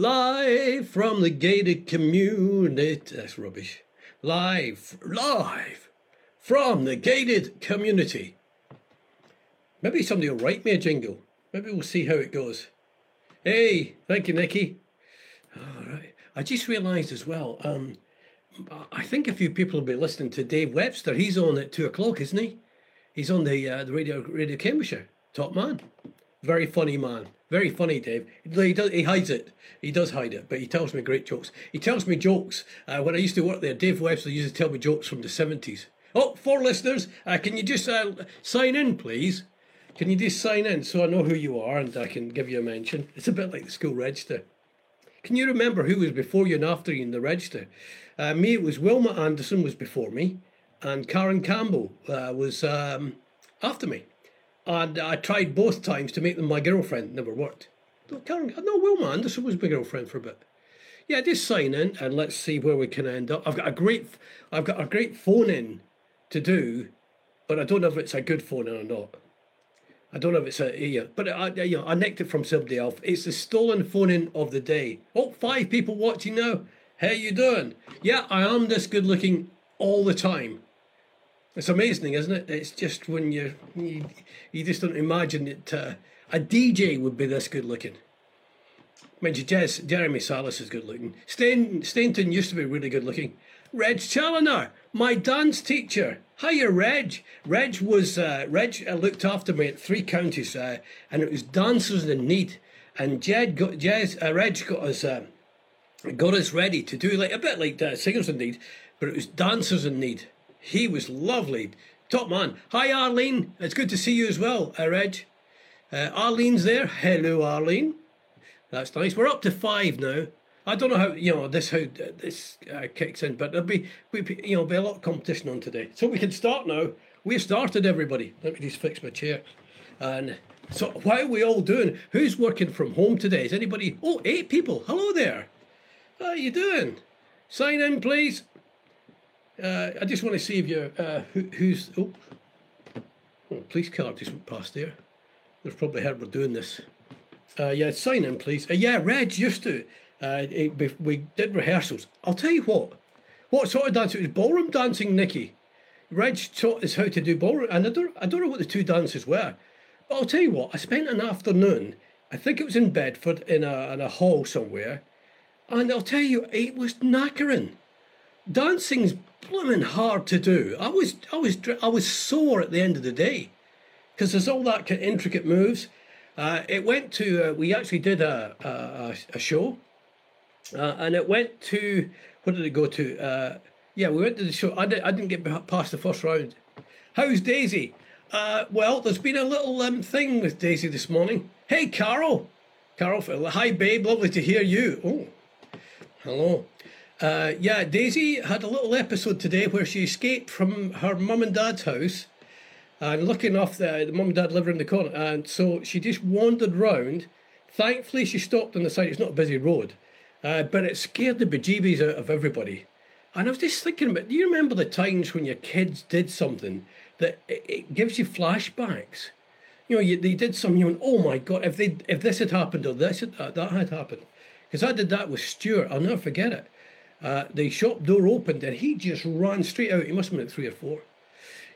Live from the gated community. That's rubbish. Live, live from the gated community. Maybe somebody will write me a jingle. Maybe we'll see how it goes. Hey, thank you, Nikki. All right. I just realised as well. Um, I think a few people will be listening to Dave Webster. He's on at two o'clock, isn't he? He's on the uh, the radio Radio Cambridgeshire. Top man, very funny man, very funny. Dave. He does he hides it. He does hide it, but he tells me great jokes. He tells me jokes. Uh, when I used to work there, Dave Webster used to tell me jokes from the seventies. Oh, four listeners, uh, can you just uh, sign in, please? Can you just sign in so I know who you are and I can give you a mention? It's a bit like the school register. Can you remember who was before you and after you in the register? Uh, me, it was Wilma Anderson was before me, and Karen Campbell uh, was um, after me. And I tried both times to make them my girlfriend. Never worked. No, Karen, no, Wilma Anderson was my girlfriend for a bit. Yeah, just sign in and let's see where we can end up. I've got a great, I've got a great phone in to do, but I don't know if it's a good phone in or not. I don't know if it's a yeah, but I, you know, I nicked it from somebody else. It's the stolen phone in of the day. Oh, five people watching now. How you doing? Yeah, I am this good looking all the time. It's amazing, isn't it? It's just when you you, you just don't imagine that uh, a DJ would be this good looking. I mean, Jez, Jeremy Sallis is good looking. Stain, Stainton used to be really good looking. Reg Challoner, my dance teacher. Hiya, Reg. Reg was uh, Reg uh, looked after me at three counties, uh, and it was dancers in need. And Jed got Jez, uh, Reg got us uh, got us ready to do like a bit like uh, singers in need, but it was dancers in need. He was lovely, top man. Hi, Arlene. It's good to see you as well, uh, Reg. Uh, Arlene's there. Hello, Arlene. That's nice. We're up to five now. I don't know how you know this how this uh, kicks in, but there'll be, be you know be a lot of competition on today. So we can start now. We started everybody. Let me just fix my chair. And so what are we all doing? Who's working from home today? Is anybody? Oh, eight people. Hello there. How are you doing? Sign in, please. Uh, I just want to see if you're uh, who, who's. Oh, police car just went past there. They've probably heard we're doing this. Uh, yeah, sign in, please. Uh, yeah, Reg used to. Uh, it, we did rehearsals. I'll tell you what. What sort of dance? It was ballroom dancing, Nikki. Reg taught us how to do ballroom, and I don't, I don't know what the two dances were. But I'll tell you what. I spent an afternoon. I think it was in Bedford in a in a hall somewhere, and I'll tell you, it was knackering. Dancing's blooming hard to do. I was, I was, I was sore at the end of the day because there's all that intricate moves. Uh, it went to. Uh, we actually did a a, a show uh, and it went to what did it go to? Uh, yeah, we went to the show. I, did, I didn't get past the first round. How's Daisy? Uh, well, there's been a little um, thing with Daisy this morning. Hey, Carol. Carol, hi, babe. Lovely to hear you. Oh, hello. Uh, yeah, Daisy had a little episode today where she escaped from her mum and dad's house and looking off the, the mum and dad live in the corner. And so she just wandered round. Thankfully, she stopped on the side. It's not a busy road. Uh, but it scared the bejeebies out of everybody. And I was just thinking about, do you remember the times when your kids did something that it, it gives you flashbacks? You know, you, they did something, you went, oh my God, if they if this had happened or this had, uh, that had happened. Because I did that with Stuart, I'll never forget it. Uh, the shop door opened and he just ran straight out. He must have been at three or four.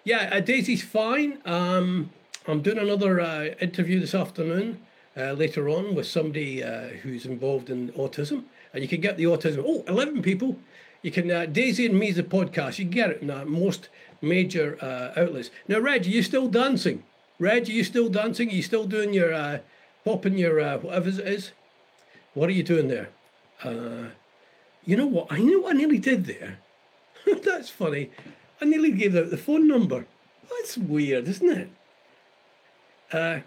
Yeah, uh, Daisy's fine. Um, I'm doing another uh, interview this afternoon uh, later on with somebody uh, who's involved in autism. And you can get the autism. Oh, 11 people. You can, Daisy and Me, the podcast, you can get it in most major outlets. Now, Reg, are you still dancing? Reg, are you still dancing? Are you still doing your, popping your, whatever it is? What are you doing there? You know what? I know what I nearly did there. That's funny. I nearly gave out the phone number. That's weird, isn't it? Uh,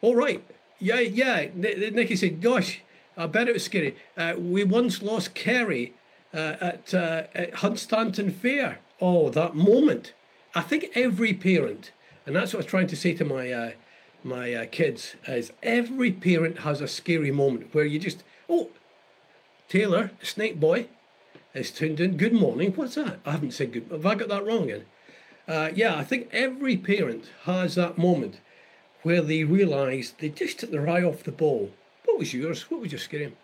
all right. Yeah, yeah. Nicky said, gosh, I bet it was scary. Uh, we once lost Kerry uh, at, uh, at Hunstanton Fair. Oh, that moment. I think every parent, and that's what I was trying to say to my uh, my uh, kids, is every parent has a scary moment where you just, oh, Taylor, Snake Boy, is tuned in. Good morning. What's that? I haven't said good. Have I got that wrong again? Uh, yeah, I think every parent has that moment where they realise they just took their eye off the ball. What was yours? What was your scream?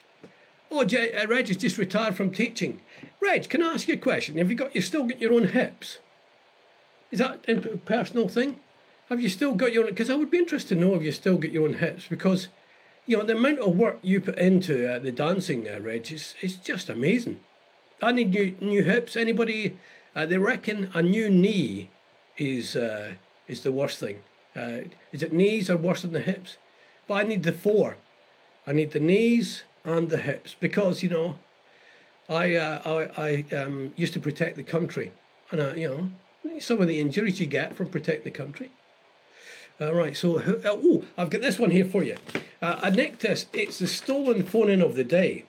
Oh, J- uh, Reg has just retired from teaching. Reg, can I ask you a question? Have you got you still got your own hips? Is that a personal thing? Have you still got your own? Because I would be interested to know if you still get your own hips because, you know, the amount of work you put into uh, the dancing, uh, Reg, is, is just amazing. I need new new hips. Anybody? Uh, they reckon a new knee is uh, is the worst thing. Uh, is it knees are worse than the hips? But I need the four. I need the knees and the hips because you know, I uh, I, I um, used to protect the country, and you know, some of the injuries you get from protect the country. All right, so uh, oh, I've got this one here for you. Uh, I nicked this. It's the stolen phone in of the day,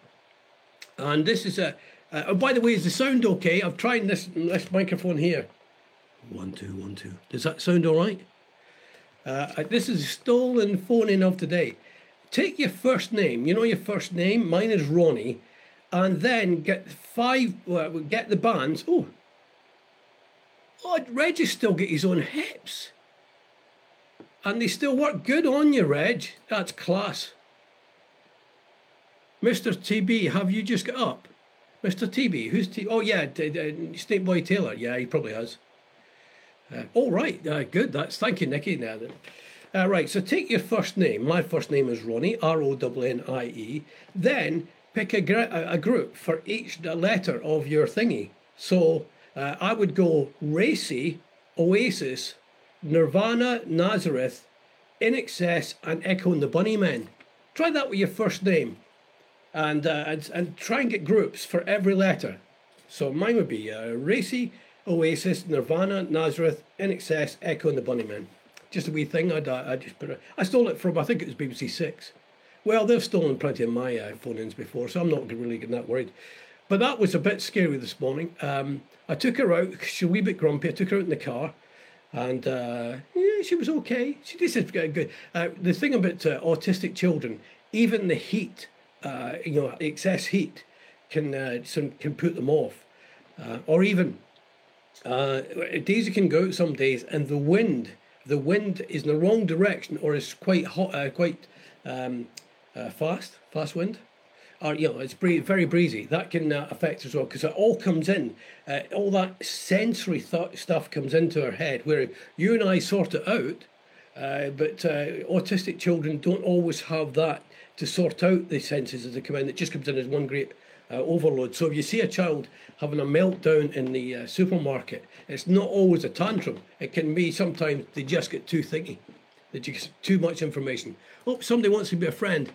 and this is a. Uh, oh, by the way, is the sound okay? I've tried this this microphone here. One two one two. Does that sound all right? Uh, this is stolen phone in of the day. Take your first name. You know your first name. Mine is Ronnie, and then get five. Get the bands. Oh, oh, Reggie still get his own hips. And they still work good on you, Reg. That's class. Mr. TB, have you just got up? Mr. TB, who's T? Oh yeah, Snake Boy Taylor. Yeah, he probably has. Uh, all right, uh, good. That's thank you, Nicky. Now. Uh, right, so take your first name. My first name is Ronnie, R O N N I E. Then pick a, gr- a group for each letter of your thingy. So uh, I would go Racey, Oasis, Nirvana, Nazareth, INXS, and Echo and the Bunnymen. Try that with your first name, and uh, and, and try and get groups for every letter. So mine would be uh, Racey, Oasis, Nirvana, Nazareth, INXS, Echo, and the Bunnymen. Just a wee thing. I I just put. I stole it from I think it was BBC Six. Well, they've stolen plenty of my uh, phone-ins before, so I'm not really getting that worried. But that was a bit scary this morning. Um, I took her out. She was a wee bit grumpy. I took her out in the car and uh, yeah, she was okay. She did good. Uh, the thing about uh, autistic children, even the heat, uh, you know, excess heat, can uh, some, can put them off, uh, or even Daisy can go out some days, and the wind, the wind is in the wrong direction, or is quite hot, quite um, fast, fast wind or you know it's very breezy. That can uh, affect as well because it all comes in uh, all that sensory th- stuff comes into our head where you and i sort it out uh, but uh, autistic children don't always have that to sort out the senses as they come in. It just comes in as one great uh, overload. So if you see a child having a meltdown in the uh, supermarket it's not always a tantrum. It can be sometimes they just get too thinky they just too much information. Oh somebody wants to be a friend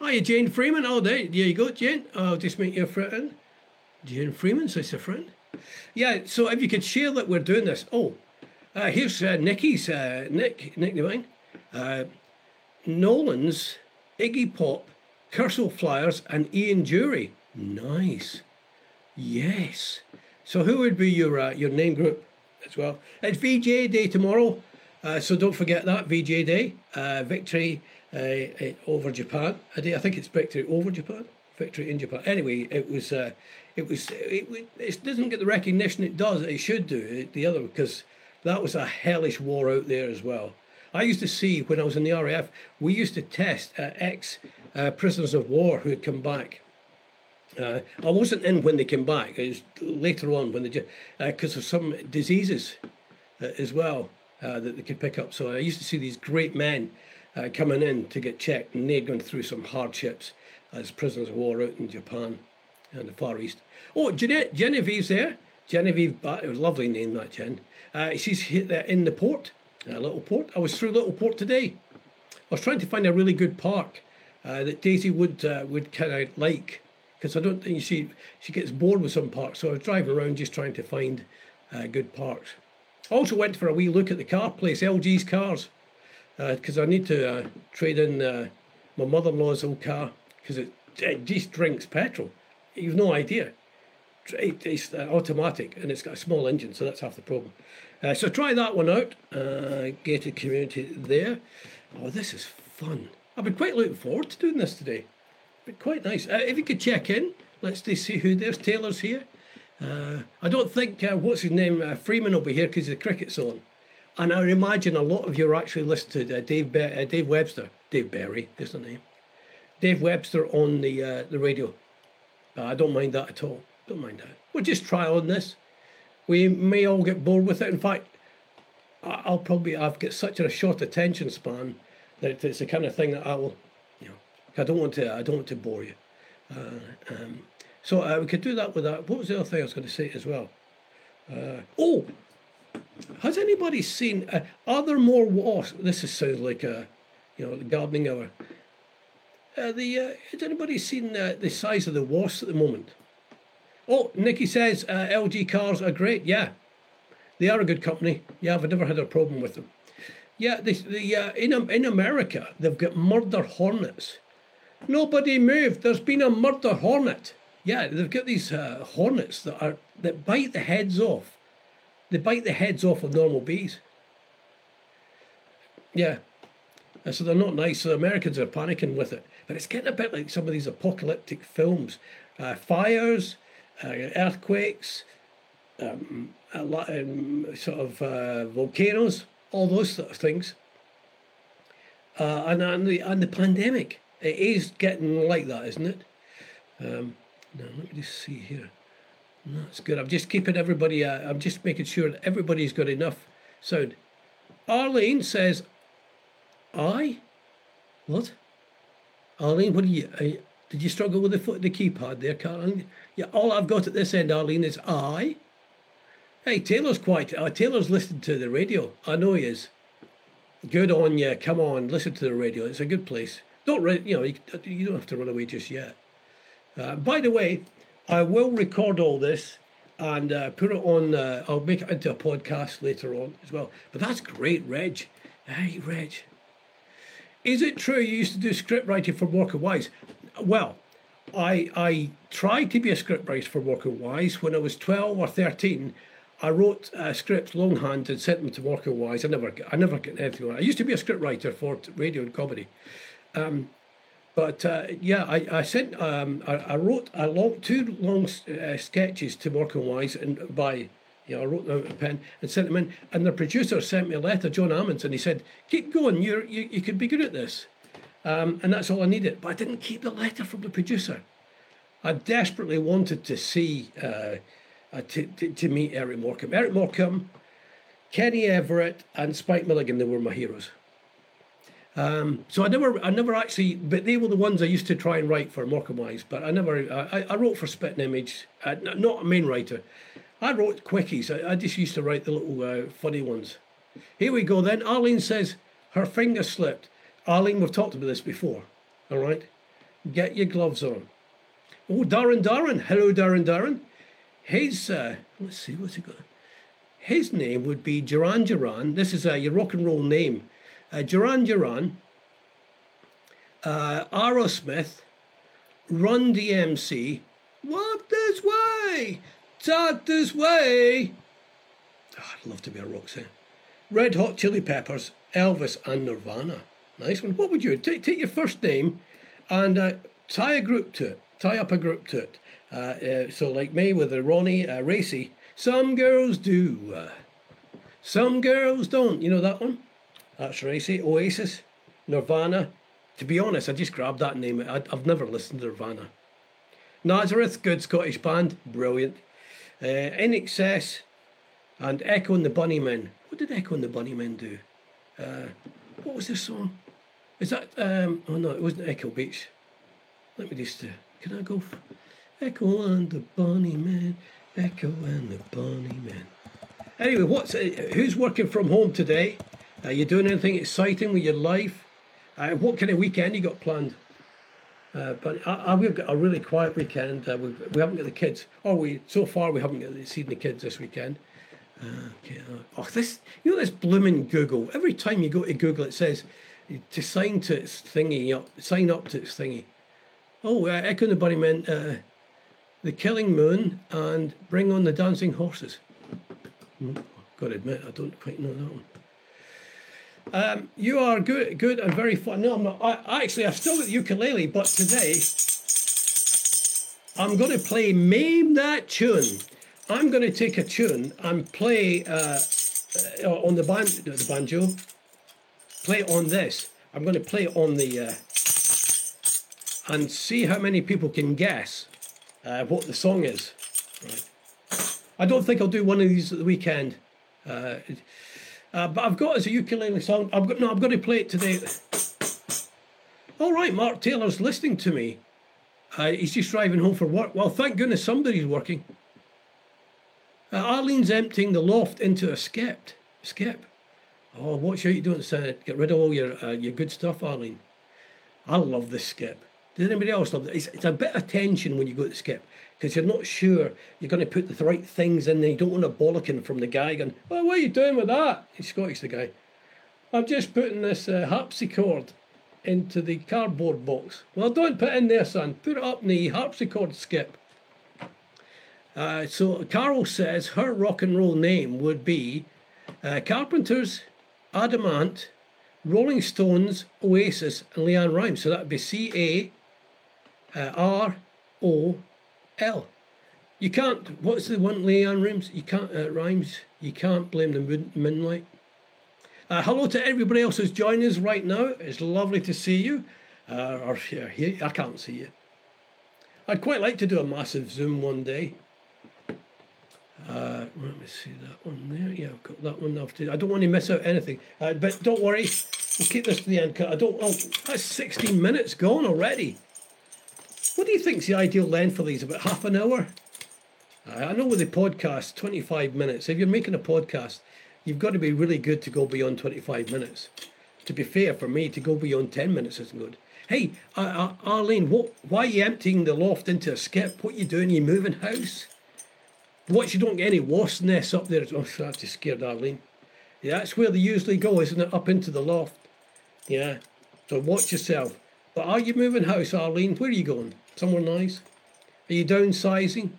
Hiya, Jane Freeman. Oh, there, there you go, Jane. I'll just make you a friend. Jane Freeman, so it's a friend. Yeah, so if you could share that we're doing this. Oh, uh, here's uh, Nicky's, uh, Nick, Nick Devine. Uh, Nolan's, Iggy Pop, Kursaal Flyers, and Ian Dury. Nice. Yes. So who would be your uh, your name group as well? It's VJ Day tomorrow, uh, so don't forget that VJ Day. Uh, victory over Japan. I think it's victory over Japan, victory in Japan. Anyway, it was uh, it was it, it doesn't get the recognition it does. It should do the other because that was a hellish war out there as well. I used to see when I was in the RAF, we used to test uh, ex uh, prisoners of war who had come back. Uh, I wasn't in when they came back. It was later on when they because of some diseases as well that they could pick up. So I used to see these great men uh, coming in to get checked, and they're going through some hardships as prisoners of war out in Japan and the Far East. Oh, Gene- Genevieve's there. Genevieve, it was a lovely name, that Jen. Uh, she's in the port, a little port. I was through Littleport today. I was trying to find a really good park uh, that Daisy would uh, would kind of like because I don't think she she gets bored with some parks. So I was driving around just trying to find uh, good parks. I also went for a wee look at the car place, LG's cars because uh, I need to uh, trade in uh, my mother-in-law's old car because it, it, just drinks petrol. You've no idea. It, it's uh, automatic and it's got a small engine, so that's half the problem. Uh, so try that one out. Uh, gated community there. Oh, this is fun. I've been quite looking forward to doing this today. But quite nice. if you could check in, let's see who there's. Taylor's here. I don't think what's his name Freeman will be here because the cricket's on. And I imagine a lot of you are actually listening to uh, Dave, Be- uh, Dave Webster, Dave Berry is the name. Dave Webster on the uh, the radio. I don't mind that at all. Don't mind that. We'll just try on this. We may all get bored with it. In fact, I'll probably I've got such a short attention span that it's the kind of thing that I will, you know, I don't want to I don't want to bore you. Uh, um, so uh, we could do that with that. What was the other thing I was going to say as well? Uh, oh, has anybody seen? Uh, are there more wasps? This is, sounds like a, you know, gardening hour. Uh, the uh, has anybody seen uh, the size of the wasps at the moment? Oh, Nikki says uh, LG cars are great. Yeah, they are a good company. Yeah, I've never had a problem with them. Yeah, the, the uh, in in America they've got murder hornets. Nobody moved. There's been a murder hornet. Yeah, they've got these uh, hornets that are that bite the heads off. They bite the heads off of normal bees. Yeah, so they're not nice. So the Americans are panicking with it. But it's getting a bit like some of these apocalyptic films, uh, fires, uh, earthquakes, um, lot, um, sort of uh, volcanoes, all those sort of things. Uh, and, and, the, and the pandemic, it is getting like that, isn't it? Um, now, let me just see here. That's good. I'm just keeping everybody, uh, I'm just making sure that everybody's got enough sound. Arlene says, I? What? Arlene, what do you, uh, did you struggle with the foot, the keypad there, Caroline? Yeah, all I've got at this end, Arlene, is I. Hey, Taylor's quite. Uh, Taylor's listening to the radio. I know he is. Good on you. Come on, listen to the radio. It's a good place. Don't you know? You, you don't have to run away just yet. Uh, by the way, I will record all this and uh, put it on. Uh, I'll make it into a podcast later on as well. But that's great, Reg. Hey, Reg. Is it true you used to do script writing for Morecambe Wise? Well, I I tried to be a script writer for Morecambe Wise when I was twelve or thirteen. I wrote uh, scripts longhand and sent them to Morecambe Wise. I never, I never get anything. I used to be a script writer for radio and comedy, um, but uh, yeah, I, I sent, um, I, I, wrote a long, two long uh, sketches to Morecambe Wise and by, you know, I wrote them with a pen and sent them in. And the producer sent me a letter, John Ammonds, and he said, "Keep going. You're, you, you could be good at this." Um, and that's all I needed. But I didn't keep the letter from the producer. I desperately wanted to see. Uh, uh, to, to, to, meet Eric Morecambe. Eric Morecambe, Kenny Everett, and Spike Milligan, they were my heroes. Um, so I never, I never actually, but they were the ones I used to try and write for Morecambe Wise. But I never, I, I wrote for Spitting Image, uh, not a main writer. I wrote quickies. I, I just used to write the little uh, funny ones. Here we go. Then Arlene says her finger slipped. Arlene, we've talked about this before. All right, get your gloves on. Oh, Darren, Darren. Hello, Darren, Darren. His, uh, let's see, what's he got? His name would be Duran Duran. This is uh, your rock and roll name. Uh, Duran Duran, uh, Aerosmith, Run DMC, Walk This Way, Talk This Way. Oh, I'd love to be a rock. Red Hot Chili Peppers, Elvis, and Nirvana. Nice one. What would you take? Take your first name and uh, tie a group to it. Tie up a group to it. Uh, uh, so, like me with the Ronnie uh, Racey, some girls do, uh, some girls don't. You know that one? That's Racey, Oasis, Nirvana. To be honest, I just grabbed that name. I, have never listened to Nirvana. Nazareth, good Scottish band, brilliant. Uh, excess, and Echo and the Bunnymen. What did Echo and the Bunnymen do? Uh, what was this song? Is that, um, oh no, it wasn't Echo Beach. Let me just, uh, can I go? Echo and the Bunnymen, Echo and the Bunnymen. Anyway, what's uh, who's working from home today? Are you doing anything exciting with your life? Uh, what kind of weekend you got planned? Uh, but I, I, we've got a really quiet weekend. Uh, we, we haven't got the kids. Oh, we so far we haven't got seen the kids this weekend. Okay. Uh, oh, this you know this blooming Google. Every time you go to Google, it says to sign to its thingy up, sign up to its thingy. Oh, uh, Echo and the Bunnymen uh, the Killing Moon, and Bring on the Dancing Horses. Hmm, got to admit, I don't quite know that one. Um, you are good, good and very fun. No, I'm not. I, actually, I've still got the ukulele, but today I'm going to play Maim That Tune. I'm going to take a tune and play uh, uh, on the, ban- the banjo, play on this. I'm going to play on the. Uh, and see how many people can guess uh, what the song is. Right. I don't think I'll do one of these at the weekend. Uh, uh, but I've got as a ukulele song. I've got no. I've got to play it today. All right, Mark Taylor's listening to me. Uh, he's just driving home for work. Well, thank goodness somebody's working. Uh, Arlene's emptying the loft into a skip. Skip. Oh, watch out you don't uh, get rid of all your uh, your good stuff, Arlene. I love this skip. Does anybody else love it? It's, it's a bit of tension when you go to skip because you're not sure you're going to put the right things in there. You don't want a bollocking from the guy going, well, what are you doing with that? He's Scottish, the guy. I'm just putting this uh, harpsichord into the cardboard box. Well, don't put it in there, son. Put it up in the harpsichord skip. Uh, so Carol says her rock and roll name would be uh, Carpenters, Adam Ant, Rolling Stones, Oasis, and LeAnn Rimes. So that would be C A uh, R O L. You can't. What's the one LeAnn Rimes? You can't uh, rhymes. You can't blame the moonlight. Uh, hello to everybody else who's joining us right now. It's lovely to see you. Uh, or here, I can't see you. I'd quite like to do a massive Zoom one day. Uh, let me see that one there. Yeah, I've got that one. After. I don't want to miss out anything. Uh, but don't worry, we'll keep this to the end. I don't. Oh, that's 16 minutes gone already. What do you think's the ideal length for these? About half an hour? I know with the podcast, 25 minutes. If you're making a podcast, you've got to be really good to go beyond 25 minutes. To be fair, for me, to go beyond 10 minutes isn't good. Hey, uh, uh, Arlene, what, why are you emptying the loft into a skip? What are you doing? Are you moving house? Watch you don't get any wasp nests up there. Oh, that just scared Arlene. Yeah, that's where they usually go, isn't it? Up into the loft. Yeah. So watch yourself. But are you moving house, Arlene? Where are you going? Somewhere nice? Are you downsizing?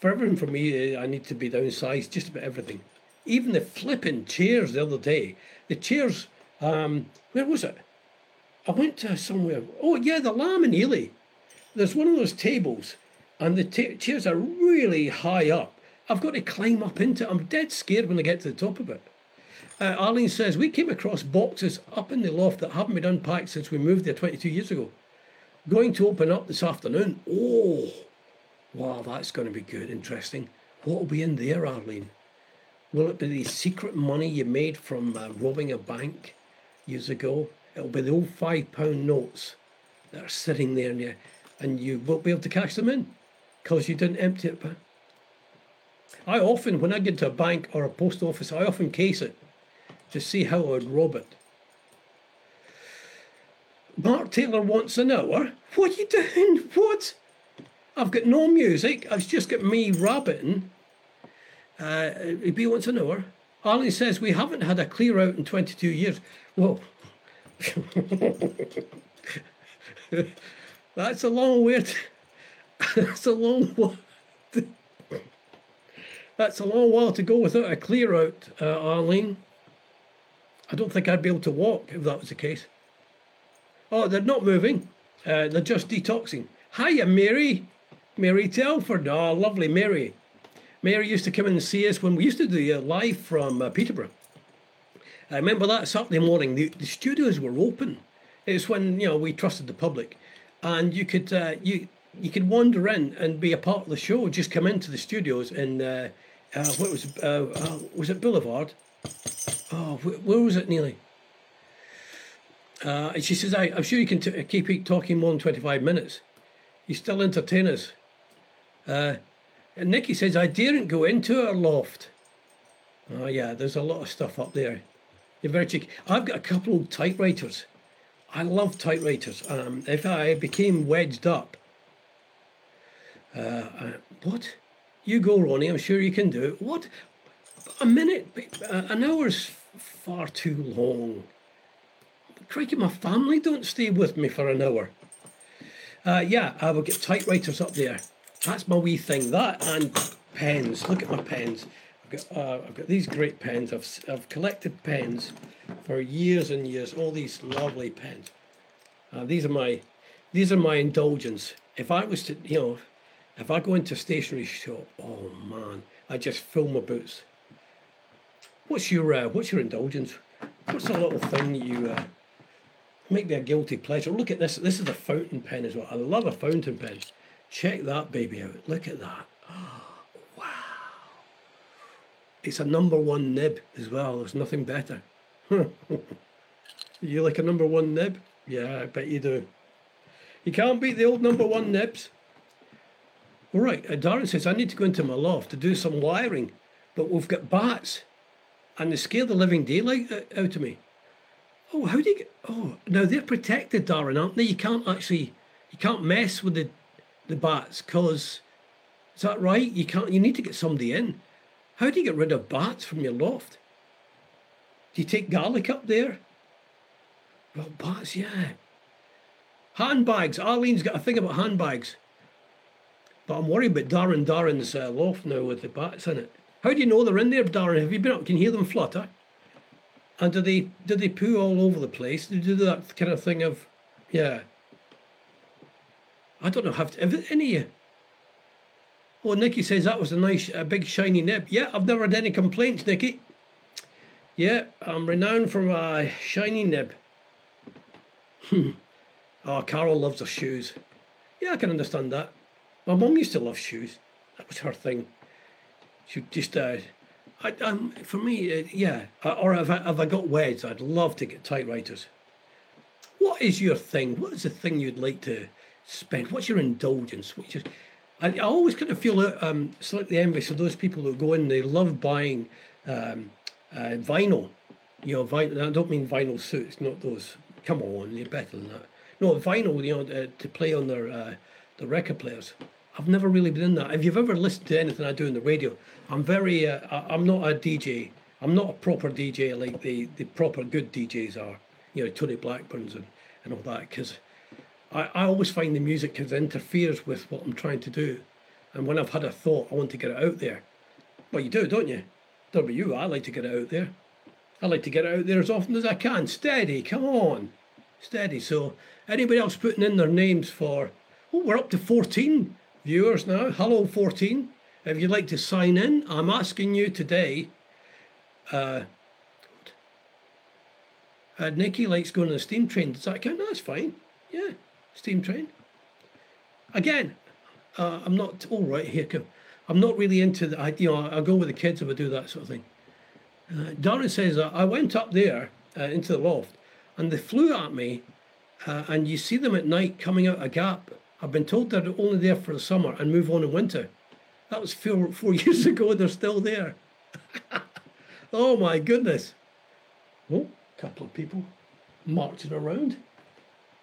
For everything for me, I need to be downsized, just about everything. Even the flipping chairs the other day. The chairs, um, where was it? I went to somewhere. Oh, yeah, the Lamb in Ely. There's one of those tables, and the chairs are really high up. I've got to climb up into it. I'm dead scared when I get to the top of it. Uh, Arlene says, We came across boxes up in the loft that haven't been unpacked since we moved there 22 years ago going to open up this afternoon. Oh, wow, that's going to be good, interesting. What will be in there, Arlene? Will it be the secret money you made from uh, robbing a bank years ago? It'll be the old five pound notes that are sitting there, and you, and you won't be able to cash them in because you didn't empty it. I often, when I get to a bank or a post office, I often case it to see how I would rob it. Mark Taylor wants an hour. What are you doing? What? I've got no music. I've just got me rabbiting. Uh, he wants an hour. Arlene says we haven't had a clear out in 22 years. Well, that's a long way. To, that's a long. That's a long while to go without a clear out, uh, Arlene. I don't think I'd be able to walk if that was the case. Oh, they're not moving. Uh, they're just detoxing. Hiya, Mary. Mary Telford. Oh, lovely Mary. Mary used to come in and see us when we used to do uh, live from uh, Peterborough. I remember that Saturday morning, the, the studios were open. It's when you know we trusted the public, and you could uh, you you could wander in and be a part of the show. Just come into the studios in uh, uh, what was uh, uh, was it Boulevard? Oh, where, was it nearly? Uh, and she says, I, am sure you can t- keep talking more than 25 minutes. You still entertain us. Uh, and Nikki says, I daren't go into her loft. Oh, yeah, there's a lot of stuff up there. You're very cheeky. I've got a couple of typewriters. I love typewriters. Um, if I became wedged up, uh, uh, what? You go, Ronnie. I'm sure you can do it. What? A minute, uh, an hour's far too long. Crikey, my family don't stay with me for an hour. Uh, yeah, I will get typewriters up there. That's my wee thing. That and pens. Look at my pens. I've got, uh, I've got these great pens. I've, I've collected pens for years and years. All these lovely pens. Uh, these are my these are my indulgence. If I was to, you know, if I go into a stationery shop, oh man, I just fill my boots. What's your uh, what's your indulgence? What's a little thing you uh, Might be a guilty pleasure. Look at this. This is a fountain pen as well. I love a fountain pen. Check that baby out. Look at that. Oh, wow. It's a number one nib as well. There's nothing better. you like a number one nib? Yeah, I bet you do. You can't beat the old number one nibs. All right, uh, Darren says, I need to go into my loft to do some wiring, but we've got bats and they scare the living daylight out of me. Oh, how do you get? Oh, now they're protected, Darren, aren't they? You can't actually, you can't mess with the, the bats, cause is that right? You can't. You need to get somebody in. How do you get rid of bats from your loft? Do you take garlic up there? Well, bats, yeah. Handbags. Arlene's got a thing about handbags. But I'm worried about Darren Darren's uh, loft now with the bats in it. How do you know they're in there, Darren? Have you been up? Can you hear them flutter? And do they do they poo all over the place? Do they do that kind of thing of, yeah. I don't know. Have, have any? Oh, Nikki says that was a nice, a big shiny nib. Yeah, I've never had any complaints, Nikki. Yeah, I'm renowned for my shiny nib. oh, Carol loves her shoes. Yeah, I can understand that. My mum used to love shoes. That was her thing. She just, uh, I, um, for me, uh, yeah. Uh, or if I, if I got weds, I'd love to get typewriters. What is your thing? What is the thing you'd like to spend? What's your indulgence? What's your, I, I always kind of feel uh, um, slightly envious of those people who go in. They love buying um, uh, vinyl. You know, vinyl. I don't mean vinyl suits, not those. Come on, you're better than that. No, vinyl. You know, uh, to play on their uh, the record players. I've never really been in that. If you've ever listened to anything I do in the radio, I'm very. Uh, I'm not a DJ. I'm not a proper DJ like the the proper good DJs are. You know, Tony Blackburn's and and all that because I, I always find the music of interferes with what I'm trying to do. And when I've had a thought, I want to get it out there. Well, you do, don't you? Don't be you. I like to get it out there. I like to get it out there as often as I can. Steady, come on. Steady. So, anybody else putting in their names for, oh, we're up to 14 viewers now. Hello, 14. If you'd like to sign in, I'm asking you today. Uh, uh, Nikki likes going on the steam train. Does that count? That's fine. Yeah steam train. Again, uh, I'm not all oh, right here. I'm not really into the. I, you know, I go with the kids if I do that sort of thing. Uh, Darren says uh, I went up there uh, into the loft, and they flew at me, uh, and you see them at night coming out a gap. I've been told they're only there for the summer and move on in winter. That was four four years ago. They're still there. oh my goodness! Oh, a couple of people marching around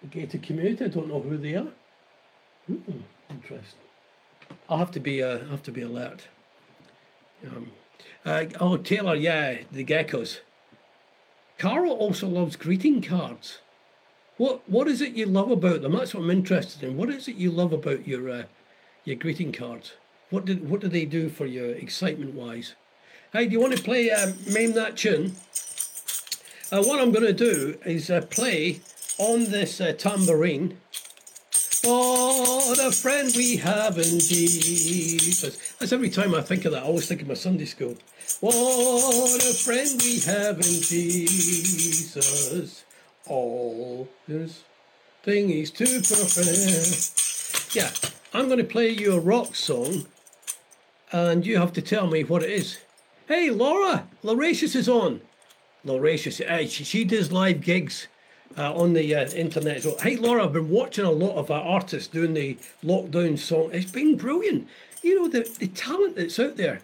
the gated community. I don't know who they are. Ooh, interesting. I'll have to be uh, have to be alert. Um, uh, oh, Taylor, yeah, the geckos. Carol also loves greeting cards. What what is it you love about them? That's what I'm interested in. What is it you love about your uh, your greeting cards? What did what do they do for you excitement wise? Hey, do you want to play um, Maim That Tune? Uh, what I'm going to do is uh, play on this uh, tambourine. What a friend we have in Jesus. That's every time I think of that, I always think of my Sunday school. What a friend we have in Jesus. All his things to perfect. Yeah, I'm going to play you a rock song and you have to tell me what it is. Hey, Laura, Lauratius is on. Lauratius, uh, she, she does live gigs uh, on the uh, internet. So, hey, Laura, I've been watching a lot of uh, artists doing the lockdown song. It's been brilliant. You know, the, the talent that's out there.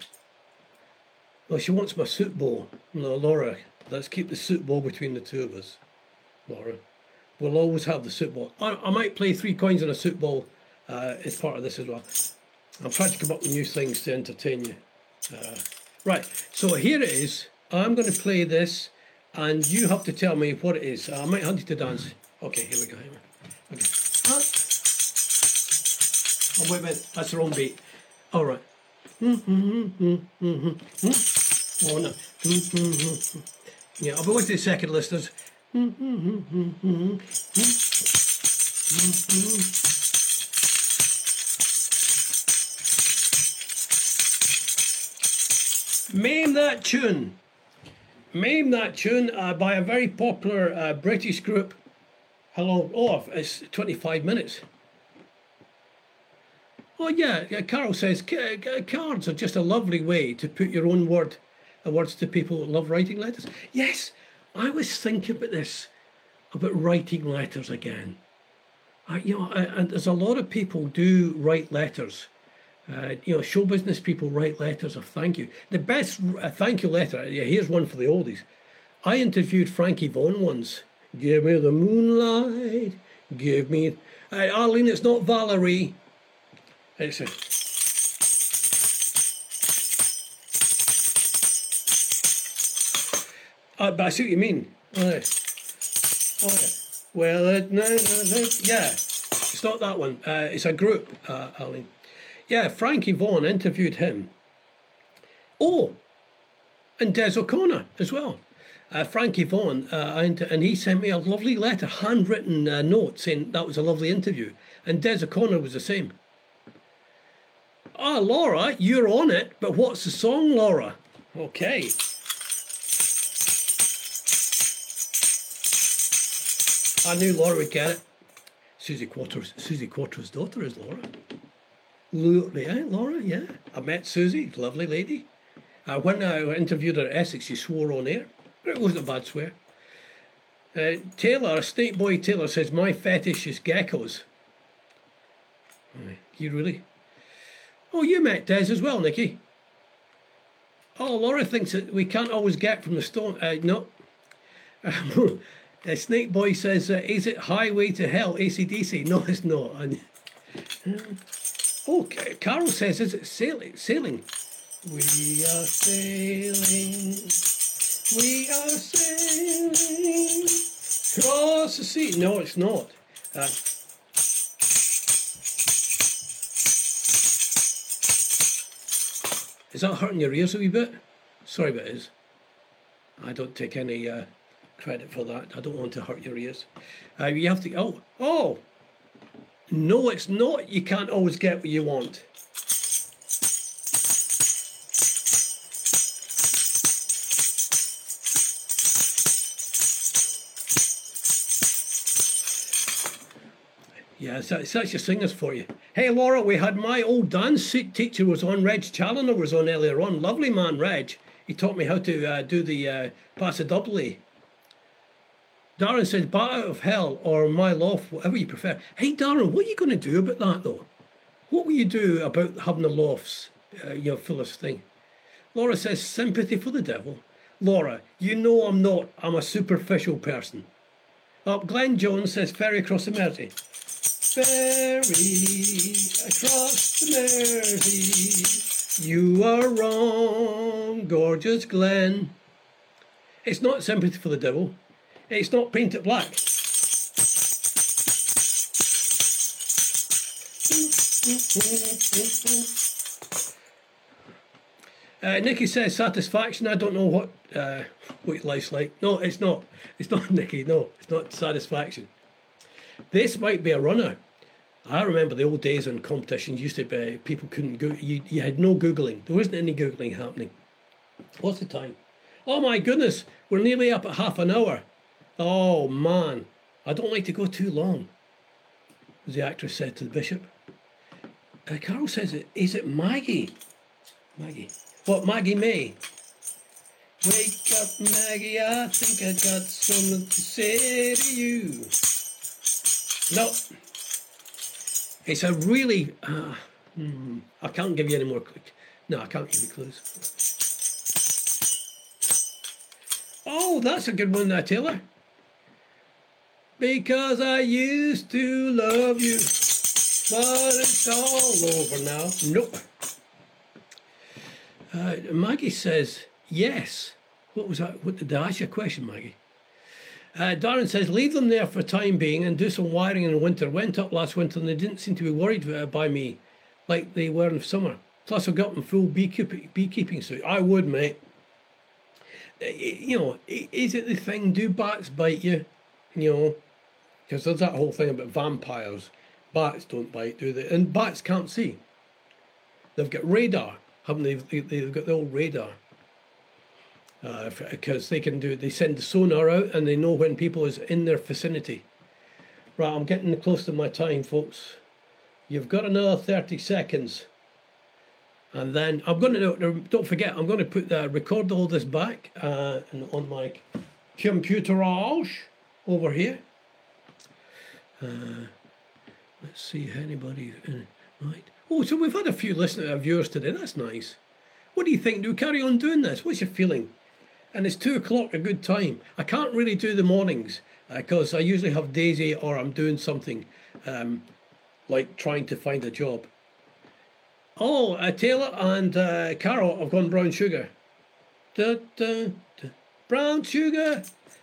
Well, she wants my soup bowl. No, Laura, let's keep the soup bowl between the two of us. Laura, we'll always have the soup bowl. I, I might play three coins on a soup bowl uh, as part of this as well. I'm trying to come up with new things to entertain you. Uh, right, so here it is. I'm going to play this and you have to tell me what it is. I might hunt you to dance. Okay, here we go. Here we go. Okay. Oh, wait a minute. That's the wrong beat. All right. Mm-hmm, mm-hmm, mm-hmm, oh, no. Yeah, I'll be with you a second, listeners. Maim that tune. Mame that tune uh, by a very popular uh, British group. How long? Oh, it's 25 minutes. Oh, yeah, yeah, Carol says "Ca- ca- cards are just a lovely way to put your own word, uh, words to people that love writing letters. Yes, I was thinking about this, about writing letters again. I, you know, I, and there's a lot of people do write letters. Uh, you know, show business people write letters of thank you. The best uh, thank you letter, yeah, here's one for the oldies. I interviewed Frankie Vaughan once. Give me the moonlight. Give me. Uh, Arlene, it's not Valerie. It's a. Uh, but I see what you mean. Oh. Oh. Well, uh, no, no, no, yeah. It's not that one. Uh, it's a group, uh. Yeah, Frankie Vaughan interviewed him. Oh, and Des O'Connor as well. Uh, Frankie Vaughan, uh, and, he sent me a lovely letter, handwritten uh, note saying that was a lovely interview. And Des O'Connor was the same. Ah, Laura, you're on it, but what's the song, Laura? Okay. I knew Laura would get it. Suzi Quatro's, Suzi Quatro's daughter is Laura. Yeah, Laura, yeah. I met Susie, lovely lady. Uh, when I interviewed her at Essex, she swore on air. It wasn't a bad swear. Uh, Taylor, Snake Boy Taylor says, My fetish is geckos. You really? Oh, you met Des as well, Nikki. Oh, Laura thinks that we can't always get from the stone. Uh, no. Uh, Snake Boy says, uh, Is it Highway to Hell, ACDC? No, it's not. And, oh, Carol says, Is it sailing? sailing? We are sailing. We are sailing across the sea. No, it's not. Uh, is that hurting your ears a wee bit? Sorry, but it is. I don't take any uh, credit for that. I don't want to hurt your ears. Uh, you have to. Oh, oh. No, it's not. You can't always get what you want. Yeah, so, such a singers for you. Hey, Laura, we had my old dance teacher was on. Reg Challoner was on earlier on. Lovely man, Reg. He taught me how to uh, do the uh, pass. Darren said, "Bat out of hell" or "My loft," whatever you prefer. Hey, Darren, what are you going to do about that though? What will you do about having the lofts, uh, you know, full thing? Laura says, "Sympathy for the devil." Laura, you know I'm not. I'm a superficial person. Oh, Glenn Jones says, "Ferry across the Mersey." Ferry across the Mersey. You are wrong, gorgeous Glen. It's not sympathy for the devil. It's not painted black. Uh, Nikki says satisfaction. I don't know what uh, what life's like. No, it's not. It's not Nikki. No, it's not satisfaction. This might be a runner. I remember the old days when competitions used to be people couldn't go. You, you had no googling. There wasn't any googling happening. What's the time? Oh my goodness, we're nearly up at half an hour. Oh man, I don't like to go too long. The actress said to the bishop. Uh, Carol says, "Is it Maggie?" Maggie. What Maggie May? Wake up, Maggie. I think I got something to say to you. No. It's a really. Uh, hmm, I can't give you any more. No, I can't give you clues. Oh, that's a good one there, Taylor. Because I used to love you, but it's all over now. Nope. Uh, Maggie says yes. What was that? What did I ask you a question, Maggie? Uh, Darren says, leave them there for the time being and do some wiring in the winter. Went up last winter and they didn't seem to be worried by me like they were in the summer. Plus, I've got them full beekeeping, beekeeping suit. I would, mate. Uh, You know, is it the thing? Do bats bite you? You know, because there's that whole thing about vampires. Bats don't bite, do they? And bats can't see. They've got radar, haven't they? They- They've got the old radar because they can do they send the sonar out and they know when people is in their vicinity Right, I'm getting close to my time, folks. You've got another 30 seconds. And then I'm going to, don't forget, I'm going to put the, record all this back uh, on my computerage over here. Uh, let's see anybody, uh, right. Oh, so we've had a few listeners, uh, viewers today. That's nice. What do you think? Do we carry on doing this? What's your feeling? And it's two o'clock, a good time. I can't really do the mornings because uh, I usually have Daisy or I'm doing something um, like trying to find a job. Oh, uh, Taylor and uh, Carol have gone brown sugar. Da, da, da. Brown sugar,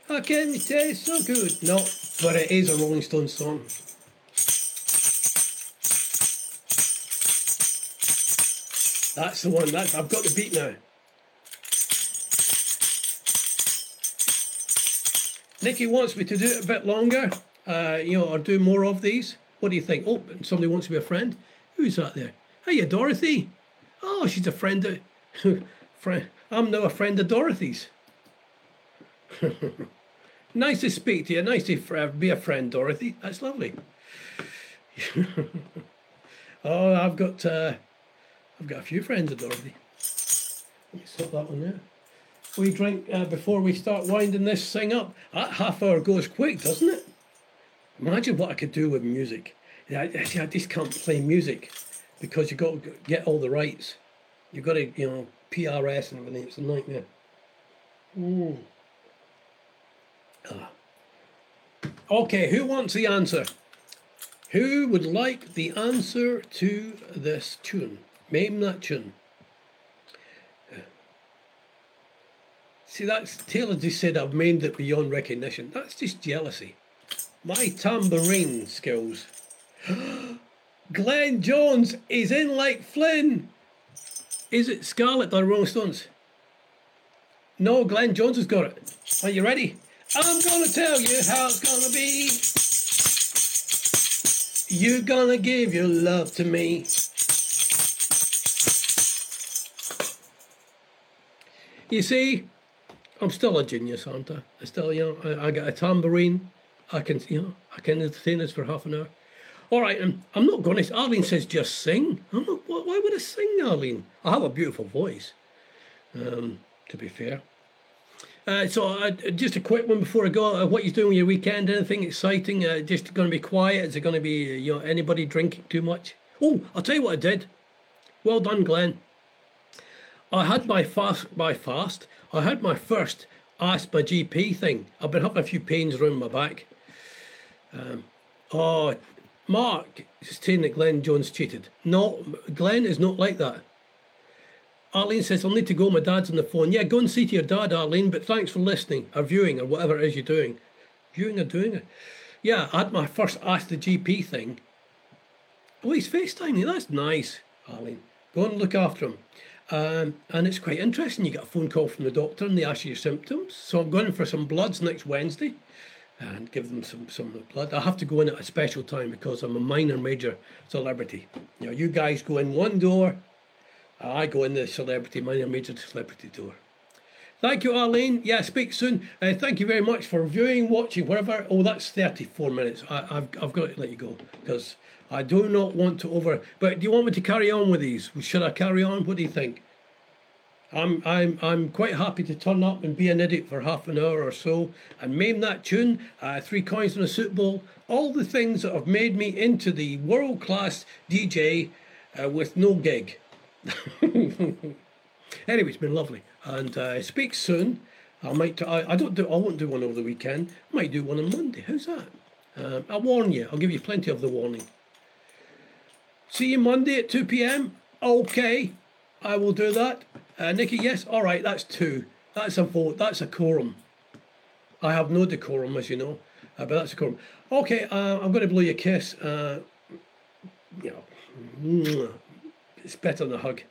how can it taste so good? No, but it is a Rolling Stones song. That's the one. That's I've got the beat now. Nikki wants me to do it a bit longer, uh, you know, or do more of these. What do you think? Oh, somebody wants to be a friend. Who's that there? Hiya, Dorothy. Oh, she's a friend of. friend. I'm now a friend of Dorothy's. nice to speak to you. Nice to be a friend, Dorothy. That's lovely. oh, I've got. Uh, I've got a few friends of Dorothy. Let me sort that one there. We drink uh, before we start winding this thing up. That half hour goes quick, doesn't it? Imagine what I could do with music. I, I just can't play music because you've got to get all the rights. You've got to, you know, PRS and everything. It's a nightmare. Mm. Okay, who wants the answer? Who would like the answer to this tune? Name that tune. See, that's Taylor just said I've maimed it beyond recognition. That's just jealousy. My tambourine skills. Glenn Jones is in like Flynn. Is it Scarlet or Rolling Stones? No, Glenn Jones has got it. Are you ready? I'm gonna tell you how it's gonna be. You're gonna give your love to me. You see, I'm still a genius, aren't I? I still, you know, I, I got a tambourine. I can, you know, I can entertain this for half an hour. All right, and I'm not going to. Arlene says just sing. I'm not. Why would I sing, Arlene? I have a beautiful voice. Um, to be fair. Uh, so uh, just a quick one before I go. Uh, what you doing your weekend? Anything exciting? Uh, just going to be quiet? Is it going to be uh, you know anybody drinking too much? Oh, I'll tell you what I did. Well done, Glenn. I had my fast, my fast. I had my first ask my GP thing. I've been having a few pains around my back. Um, oh, Mark is saying that Glenn Jones cheated. No, Glenn is not like that. Arlene says, I'll need to go. My dad's on the phone. Yeah, go and see to your dad, Arlene, but thanks for listening or viewing or whatever it is you're doing. Viewing or doing it. Yeah, I had my first Ask the GP thing. Oh, he's FaceTiming. That's nice, Arlene. Go and look after him. Um, and it's quite interesting. You get a phone call from the doctor and they ask you your symptoms. So I'm going for some bloods next Wednesday and give them some, some blood. I have to go in at a special time because I'm a minor major celebrity. You know, you guys go in one door, I go in the celebrity, minor major celebrity door. Thank you, Arlene. Yeah, speak soon. Uh, thank you very much for viewing, watching, whatever. Oh, that's 34 minutes. I, have I've got to let you go because I do not want to over. But do you want me to carry on with these? Should I carry on? What do you think? I'm I'm I'm quite happy to turn up and be an idiot for half an hour or so and maim that tune. Uh, three coins in a soup bowl. All the things that have made me into the world class DJ uh, with no gig. anyway, it's been lovely and uh, speak soon. I might. I, I don't do. I won't do one over the weekend. I might do one on Monday. How's that? Um, I'll warn you. I'll give you plenty of the warning. See you Monday at 2 p.m. Okay, I will do that. Uh, Nikki, yes, all right, that's two. That's a vote. That's a quorum. I have no decorum, as you know, uh, but that's a quorum. Okay, uh, I'm going to blow you a kiss. Uh, you it's better than a hug.